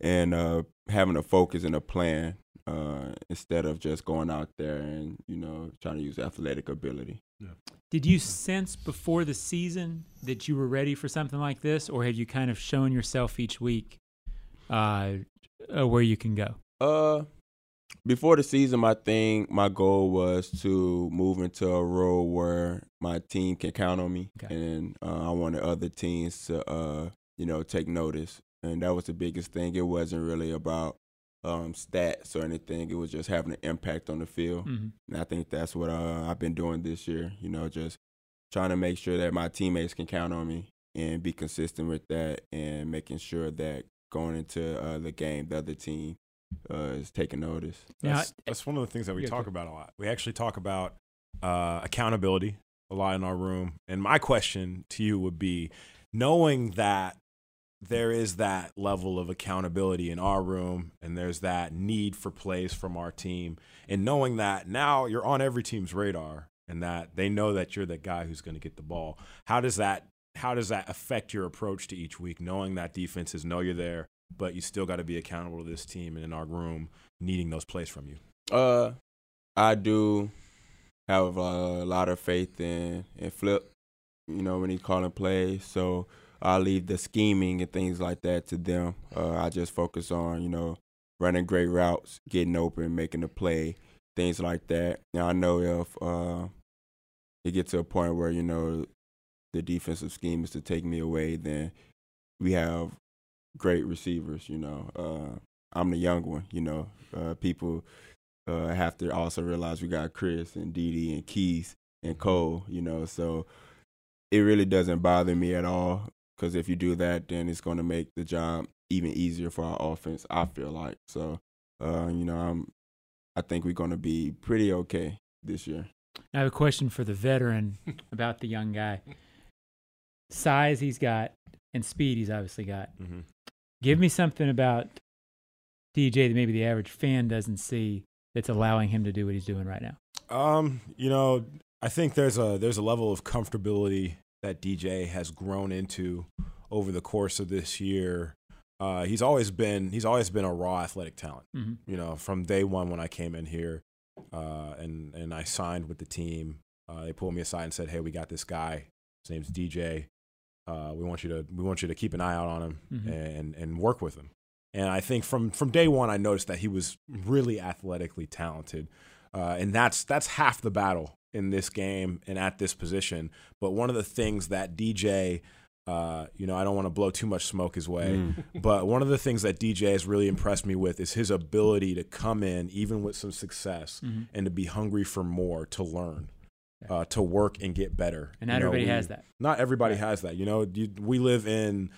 and uh, having a focus and a plan uh, instead of just going out there and you know trying to use athletic ability. Did you sense before the season that you were ready for something like this, or have you kind of shown yourself each week uh, uh, where you can go? Uh, before the season, my thing, my goal was to move into a role where my team can count on me, Okay. and uh, I wanted other teams to, uh, you know, take notice, and that was the biggest thing. It wasn't really about um, stats or anything. It was just having an impact on the field, Mhm. and I think that's what uh, I've been doing this year. You know, just trying to make sure that my teammates can count on me and be consistent with that, and making sure that going into uh, the game, the other team uh, is taking notice. Now, That's, that's one of the things that we Yeah, talk about a lot. We actually talk about uh, accountability a lot in our room. And my question to you would be knowing that there is that level of accountability in our room and there's that need for plays from our team, and knowing that now you're on every team's radar and that they know that you're the guy who's going to get the ball. How does that how does that affect your approach to each week knowing that defenses know you're there but you still got to be accountable to this team and in our room needing those plays from you Uh, I do have a lot of faith in in Flip. You know when he's calling plays, so I leave the scheming and things like that to them. Uh, I just focus on you know running great routes, getting open, making a play, things like that. Now I know if uh, it gets to a point where you know the defensive scheme is to take me away, then we have great receivers. You know, uh, I'm the young one. You know, uh, people uh, have to also realize we got Chris and Dede and Keith and Cole. You know, so it really doesn't bother me at all. Because if you do that, then it's going to make the job even easier for our offense. I feel like so. Uh, you know, I'm. I think we're going to be pretty okay this year. I have a question for the veteran about the young guy. Size he's got and speed he's obviously got. Mhm. Give me something about DJ that maybe the average fan doesn't see that's allowing him to do what he's doing right now. Um, you know, I think there's a there's a level of comfortability that DJ has grown into over the course of this year. Uh, he's always been he's always been a raw athletic talent. Mhm. You know, from day one when I came in here, uh, and and I signed with the team, uh, they pulled me aside and said, "Hey, we got this guy. His name's DJ. Uh, we want you to we want you to keep an eye out on him Mhm. and and work with him." And I think from from day one, I noticed that he was really athletically talented, uh, and that's that's half the battle in this game and at this position. But one of the things that DJ, uh, you know, I don't want to blow too much smoke his way, Mm. but one of the things that DJ has really impressed me with is his ability to come in even with some success Mhm. and to be hungry for more to learn. Uh, to work and get better. And You not know, everybody we- has that. Not everybody has that. You know, you, we live in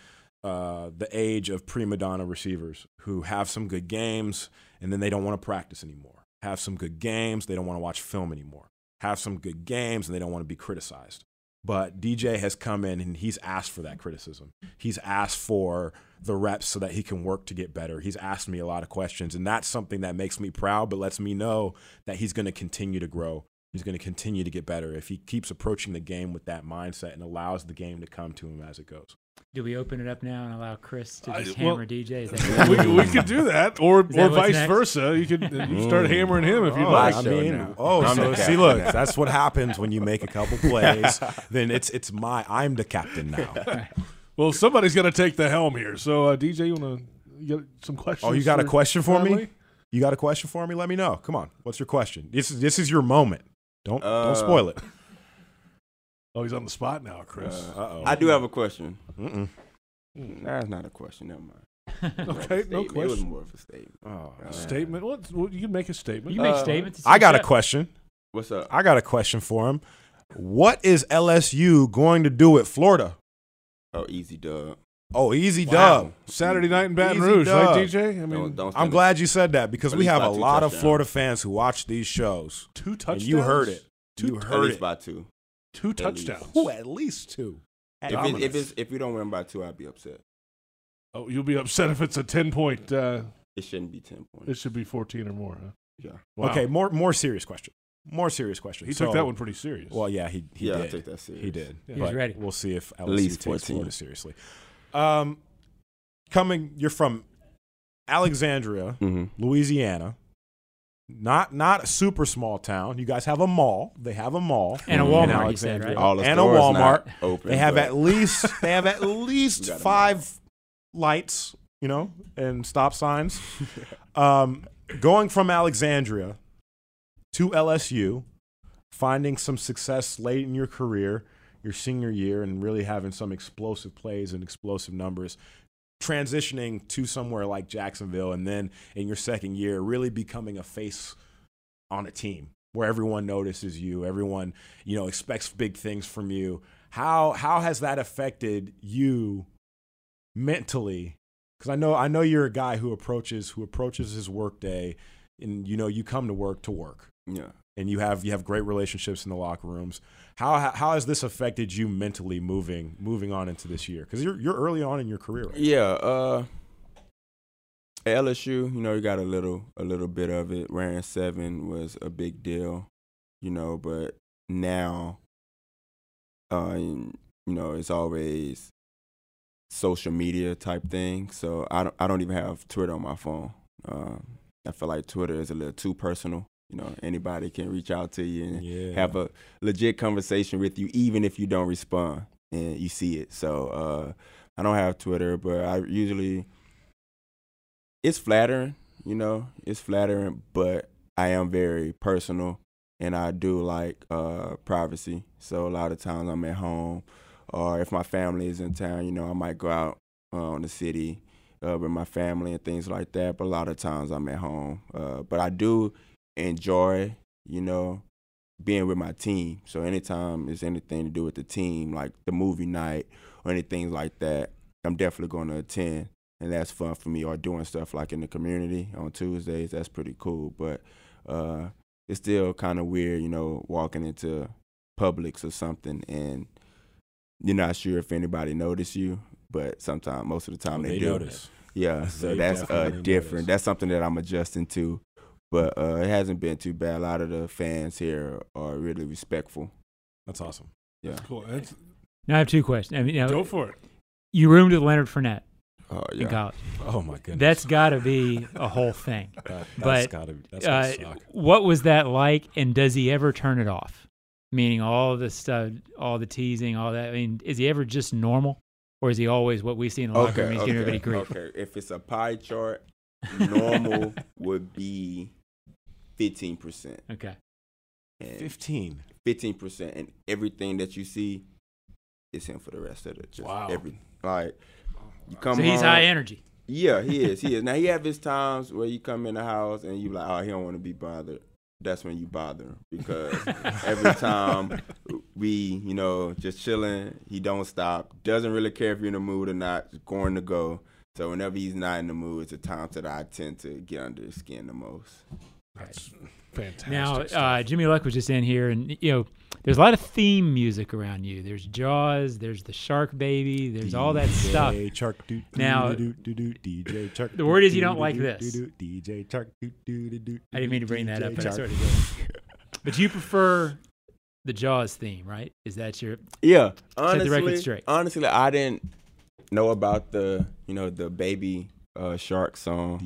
uh, the age of prima donna receivers who have some good games and then they don't want to practice anymore. Have some good games, they don't want to watch film anymore. Have some good games and they don't want to be criticized. But DJ has come in and he's asked for that criticism. He's asked for the reps so that he can work to get better. He's asked me a lot of questions, and that's something that makes me proud, but lets me know that he's going to continue to grow. He's going to continue to get better if he keeps approaching the game with that mindset and allows the game to come to him as it goes. Do we open it up now and allow Chris to I- just well, hammer DJ? Is we, could- we could do that, or that or vice next? versa. You could you start hammering him if you'd Oh, like. I mean, oh, I'm so see, captain look, now. that's what happens when you make a couple plays. then it's it's my I'm the captain now. Well, somebody's going to take the helm here. So, uh, DJ, you want to you got some questions? Oh, you got a question for me? You got a question for me? Let me know. Come on. What's your question? This is this is your moment. Don't Uh, don't spoil it. Oh, he's on the spot now, Chris. Uh. I do have a question. Mm-mm. That's not a question. Never mind. okay, no Statement. It was question. more of a statement. Oh, Uh, Statement. What? Well, you can make a statement. You make Uh, statements. I got a question. What's up? I got a question for him. What is LSU going to do at Florida? Oh, easy dub. Oh, easy Wow. dub. Saturday night in Baton Easy Rouge, dub. right, DJ? I mean, Don't, don't I'm stand glad you said that because we have a two lot of. Florida fans who watch these shows. two And touchdowns. you heard it. Two You At heard least it. by two. Two least. touchdowns. Ooh, at least two. If, it, if it's if we don't win by two, I'd be upset. Oh, you'll be upset if it's a ten point. Uh, It shouldn't be ten points. it should be fourteen or more. Huh? Yeah. Wow. Okay, more more serious question. More serious question. He So- took that one pretty serious. Well, yeah, he he Yeah, I did. that serious. He did. Yeah. He was ready. We'll see if LSU least takes 14. Florida seriously. Um, coming, you're from Alexandria, Mm-hmm. Louisiana. Not not a super small town. You guys have a mall. They have a mall And a in Walmart, said, Alexandria. right? All the and a Walmart. Open, They have but at least they have at least You got 'em five lights, you know, and stop signs. um, going from Alexandria to LSU, finding some success late in your career, your senior year, and really having some explosive plays and explosive numbers. Transitioning to somewhere like Jacksonville, and then in your second year, really becoming a face on a team where everyone notices you, everyone you know expects big things from you. How how has that affected you mentally? Because I know I know you're a guy who approaches who approaches his workday, and you know you come to work to work, yeah. And you have you have great relationships in the locker rooms. How how, has this affected you mentally moving moving on into this year? Because you're you're early on in your career, right? Yeah, uh at LSU, you know, you got a little a little bit of it. Wearing seven was a big deal, you know, but now uh you know, it's always social media type thing. So I don't I don't even have Twitter on my phone. Um I feel like Twitter is a little too personal. You know, anybody can reach out to you and Yeah. have a legit conversation with you, even if you don't respond and you see it. So uh, I don't have Twitter, but I usually it's flattering. You know, it's flattering, but I am very personal, and I do like uh, privacy. So a lot of times I'm at home, or if my family is in town, you know, I might go out uh, on the city uh, with my family and things like that. But a lot of times I'm at home. Uh, but I do enjoy, you know, being with my team. So anytime it's anything to do with the team, like the movie night or anything like that, I'm definitely going to attend, and that's fun for me. Or doing stuff like in the community on Tuesdays, that's pretty cool. But uh, it's still kind of weird, you know, walking into Publix or something and you're not sure if anybody notice you, but sometimes, most of the time, Oh, they, they do. notice. Yeah, so They that's uh, different. notice. That's something that I'm adjusting to, but uh, it hasn't been too bad. A lot of the fans here are really respectful. That's awesome. Yeah. Cool. That's, Now I have two questions. I mean, you know, go for it. you roomed with Leonard Fournette Oh in yeah. college. Oh my goodness. That's got to be a whole thing. That, that's but, gotta that's Uh, gotta suck. what was that like, and does he ever turn it off? Meaning all the stuff, all the teasing, all that. I mean, is he ever just normal, or is he always what we see in the locker room? He's giving everybody grief. okay. If it's a pie chart, normal would be fifteen percent. Okay. Fifteen. Fifteen percent, and everything that you see is him for the rest of the just Wow. every like you come. So he's home- high energy. Yeah, he is. He is. Now he have his times where you come in the house and you like, oh, he don't want to be bothered. that's when you bother him because every time we, you know, just chilling, he don't stop. Doesn't really care if you're in the mood or not. Just going to go. So whenever he's not in the mood, it's the times that I tend to get under his skin the most. That's fantastic. Now, uh, Jimmy Luck was just in here, and you know, there's a lot of theme music around you. There's Jaws, there's the Shark Baby, there's all that stuff. DJ Chark, do, Now, do, do, do, do, DJ Chark. the word is you do, don't do, like do, this. do, do, DJ Chark, do, do, do, do, I didn't mean to bring that up, DJ but I sort of did. But you prefer the Jaws theme, right? Is that your Yeah, Set the record honestly, straight. honestly, I didn't know about the, you know, the baby uh, shark song.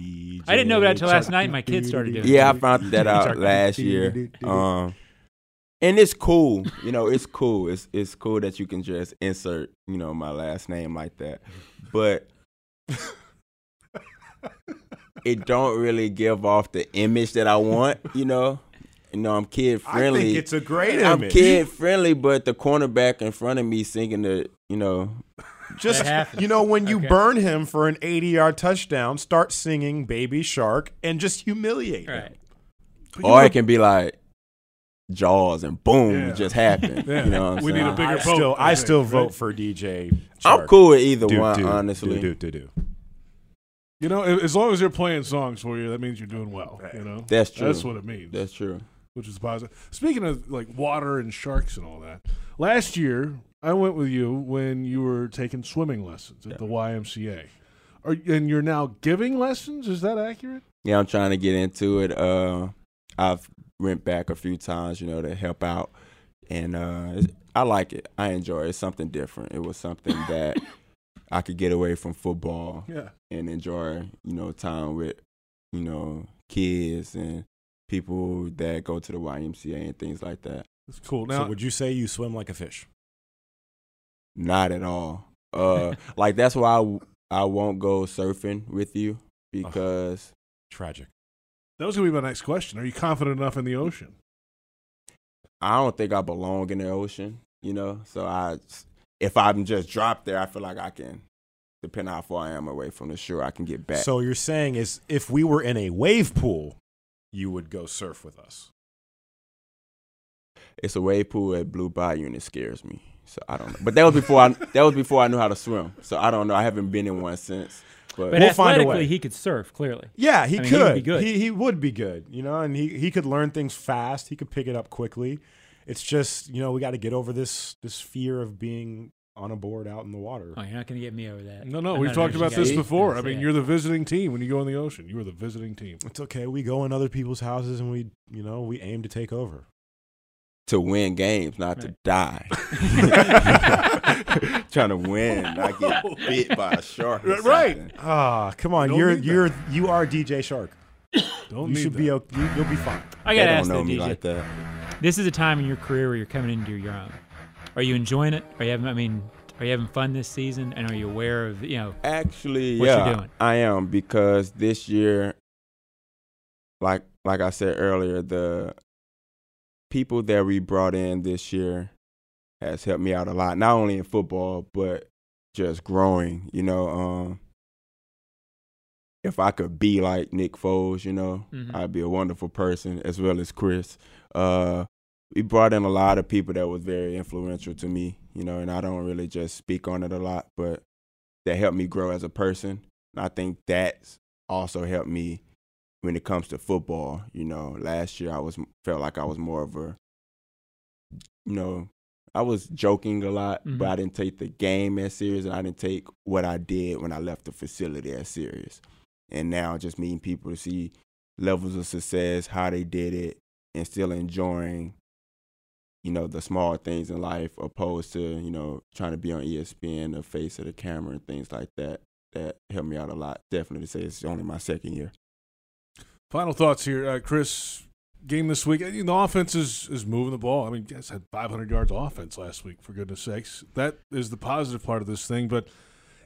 I didn't know that until last night. My kids started doing it. Yeah, I found that out last year. Um, and it's cool, you know, it's cool. It's it's cool that you can just insert, you know, my last name like that. But it don't really give off the image that I want, you know. You know, I'm kid I friendly. think it's a great I'm image. kid friendly, but the cornerback in front of me singing the, you know, Just you know, when you Okay. burn him for an 80-yard touchdown, start singing "Baby Shark" and just humiliate him. right? or it can be like Jaws and boom, Yeah. it just happened. Yeah. You know what I'm We need a bigger I boat, still, I I still right? vote for DJ. I'm cool with either Do, one, do, honestly. Do, do, do, do. You know, as long as they're playing songs for you, that means you're doing well. You know, That's true. That's what it means. That's true. which is positive. Speaking of like water and sharks and all that, last year I went with you when you were taking swimming lessons at the YMCA. Are, and you're now giving lessons? Is that accurate? Yeah, I'm trying to get into it. Uh, I've went back a few times, you know, to help out, and uh, I like it. I enjoy it. It's something different. It was something that I could get away from football Yeah. and enjoy, you know, time with, you know, kids and people that go to the YMCA and things like that. That's cool. Now, so would you say you swim like a fish? Not at all. Uh, like that's why I won't go surfing with you because Tragic. that was going to be my next question. Are you confident enough in the ocean? I don't think I belong in the ocean, you know. So I, if I'm just dropped there, I feel like I can, depending on how far I am away from the shore, I can get back. So you're saying is if we were in a wave pool, you would go surf with us. it's a wave pool at Blue Bayou, and it scares me. So I don't know. But that was before I that was before I knew how to swim. So I don't know. I haven't been in one since. But, But We'll find a way. he could surf. Clearly, Yeah, he I mean, he could. would be good. He, he would be good. You know, and he, he could learn things fast. He could pick it up quickly. It's just you know we got to get over this this fear of being on a board out in the water. oh, you're not going to get me over that. No, no. I'm We've talked about this See? before. I mean, you're the visiting team when you go in the ocean. You are the visiting team. It's okay. We go in other people's houses and we you know we aim to take over. To win games, not to die. Trying to win, not get bit by a shark. or Right. something. Ah, come on. Don't You're you're you are DJ Shark. Don't You should that. be o- you, you'll be fine. I got to don't ask know though, me DJ. like that. This is a time in your career where you're coming into your own. Are you enjoying it? Are you having? I mean, are you having fun this season? And are you aware of you know? Actually, What you yeah, doing? I am because this year, like like I said earlier, the people that we brought in this year has helped me out a lot. Not only in football, but just growing. You know, um, if I could be like Nick Foles, you know, Mhm. I'd be a wonderful person as well as Chris. Uh, we brought in a lot of people that was very influential to me, you know, and I don't really just speak on it a lot, but that helped me grow as a person. And I think that's also helped me when it comes to football. You know, last year I was felt like I was more of a, you know, I was joking a lot, but Mhm. I didn't take the game as serious, and I didn't take what I did when I left the facility as serious. And now just meeting people to see levels of success, how they did it, and still enjoying you know the small things in life opposed to you know trying to be on espn the face of the camera and things like that that helped me out a lot definitely to say it's only my second year Final thoughts here, uh, Chris. Game this week. The offense is, is moving the ball. I mean, guys had 500 yards offense last week. For goodness sakes, that is the positive part of this thing. But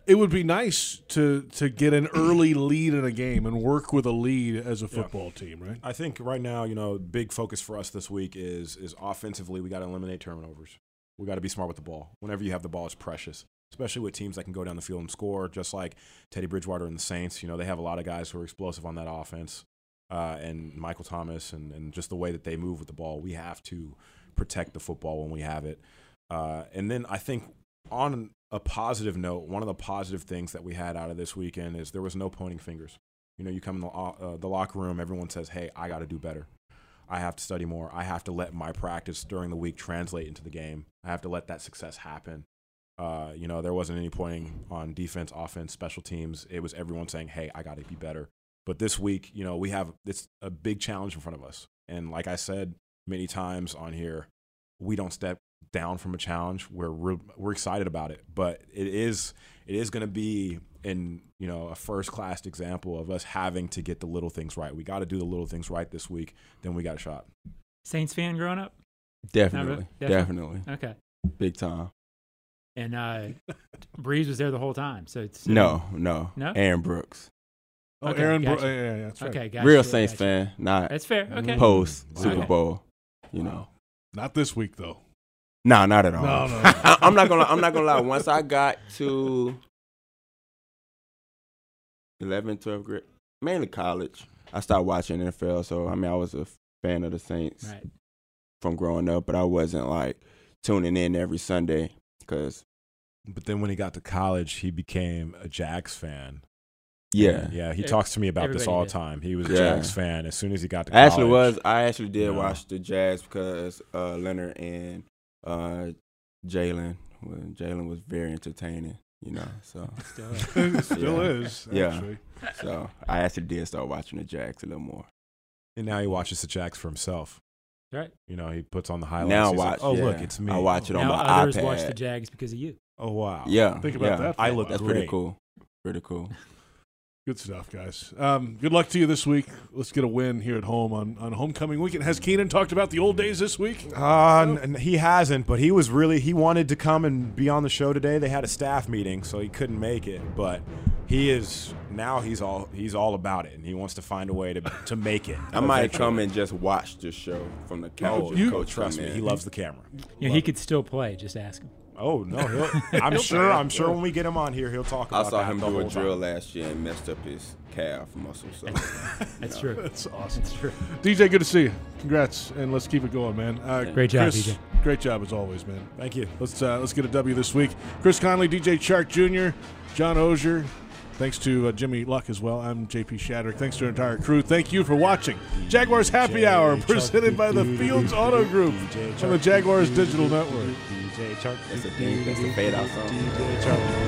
it would be nice to to get an early lead in a game and work with a lead as a football team, right? I think right now, you know, big focus for us this week is is offensively. We got to eliminate turnovers. We got to be smart with the ball. Whenever you have the ball, it's precious, especially with teams that can go down the field and score. Just like Teddy Bridgewater and the Saints, you know, they have a lot of guys who are explosive on that offense. Uh, and Michael Thomas and, and just the way that they move with the ball. We have to protect the football when we have it. Uh, and then I think on a positive note, one of the positive things that we had out of this weekend is there was no pointing fingers. You know, you come in the, uh, the locker room, everyone says, hey, I got to do better. I have to study more. I have to let my practice during the week translate into the game. I have to let that success happen. Uh, you know, there wasn't any pointing on defense, offense, special teams. It was everyone saying, "Hey, I got to be better." But this week, you know, we have it's a big challenge in front of us. And like I said many times on here, we don't step down from a challenge. We're we're, we're excited about it, but it is it is going to be in you know a first class example of us having to get the little things right. We got to do the little things right this week. Then we got a shot. Saints fan growing up? Definitely, Not definitely, really? Okay. big time. And uh, Brees was there the whole time. So it's No, no, No? Aaron Brooks, Oh, Okay, Aaron, Bro- gotcha. yeah, yeah, yeah, that's right. Okay, gotcha. real Saints gotcha. fan, not That's fair. Okay. Mm-hmm. post Wow. Super Okay. Bowl. You know, Not this week though. no, not at all. No, no. I, I'm not gonna. I'm not gonna lie. Once I got to 11th, 12th grade, mainly college, I started watching NFL. So I mean, I was a fan of the Saints Right. from growing up, but I wasn't like tuning in every Sunday because But then when he got to college, he became a Jags fan. Yeah, Yeah, he Ev- talks to me about this all the time. He was a Yeah. Jags fan as soon as he got to I actually was. I actually did Yeah. watch the Jags because uh, Leonard and uh, Jalen. well, Jalen was very entertaining. You know, so Still is. Still Yeah. is. Yeah. So I actually did start watching the Jags a little more. And now he watches the Jags for himself. Right. You know, he puts on the highlights. Now He's like, watch. oh, yeah. look, it's me. I watch it on now my others iPad. watch the Jags because of you. Oh, wow. Yeah, Think about yeah. that I look while. That's pretty cool. Pretty cool. Good stuff, guys. Um, good luck to you this week. Let's get a win here at home on, on homecoming weekend. Has Keenan talked about the old days this week? Uh, n- n- he hasn't, but he was really he wanted to come and be on the show today. They had a staff meeting, so he couldn't make it. But he is now he's all he's all about it, and he wants to find a way to to make it. I might come and just watch the show from the couch. Oh, you coach trust me, in. he loves the camera. You know, he could still play. Just ask him. Oh no, he'll, I'm sure. I'm sure when we get him on here, he'll talk about I about saw that him the do a whole drill time. last year and messed up his calf muscle. So That's true. That's awesome. That's true. DJ, good to see you. Congrats, and let's keep it going, man. Uh, Great job, Chris, DJ. Great job as always, man. Thank you. Let's uh, let's get a W this week. Chris Conley, DJ Chark Jr., John Oehser. Thanks to uh, Jimmy Luck as well. I'm JP Shadrick. Thanks to our entire crew. Thank you for watching Jaguars Happy Hour, presented by the Fields Auto Group on the Jaguars Digital Network. DJ Chark. that's a thing. That's a fade out song. DJ Chark.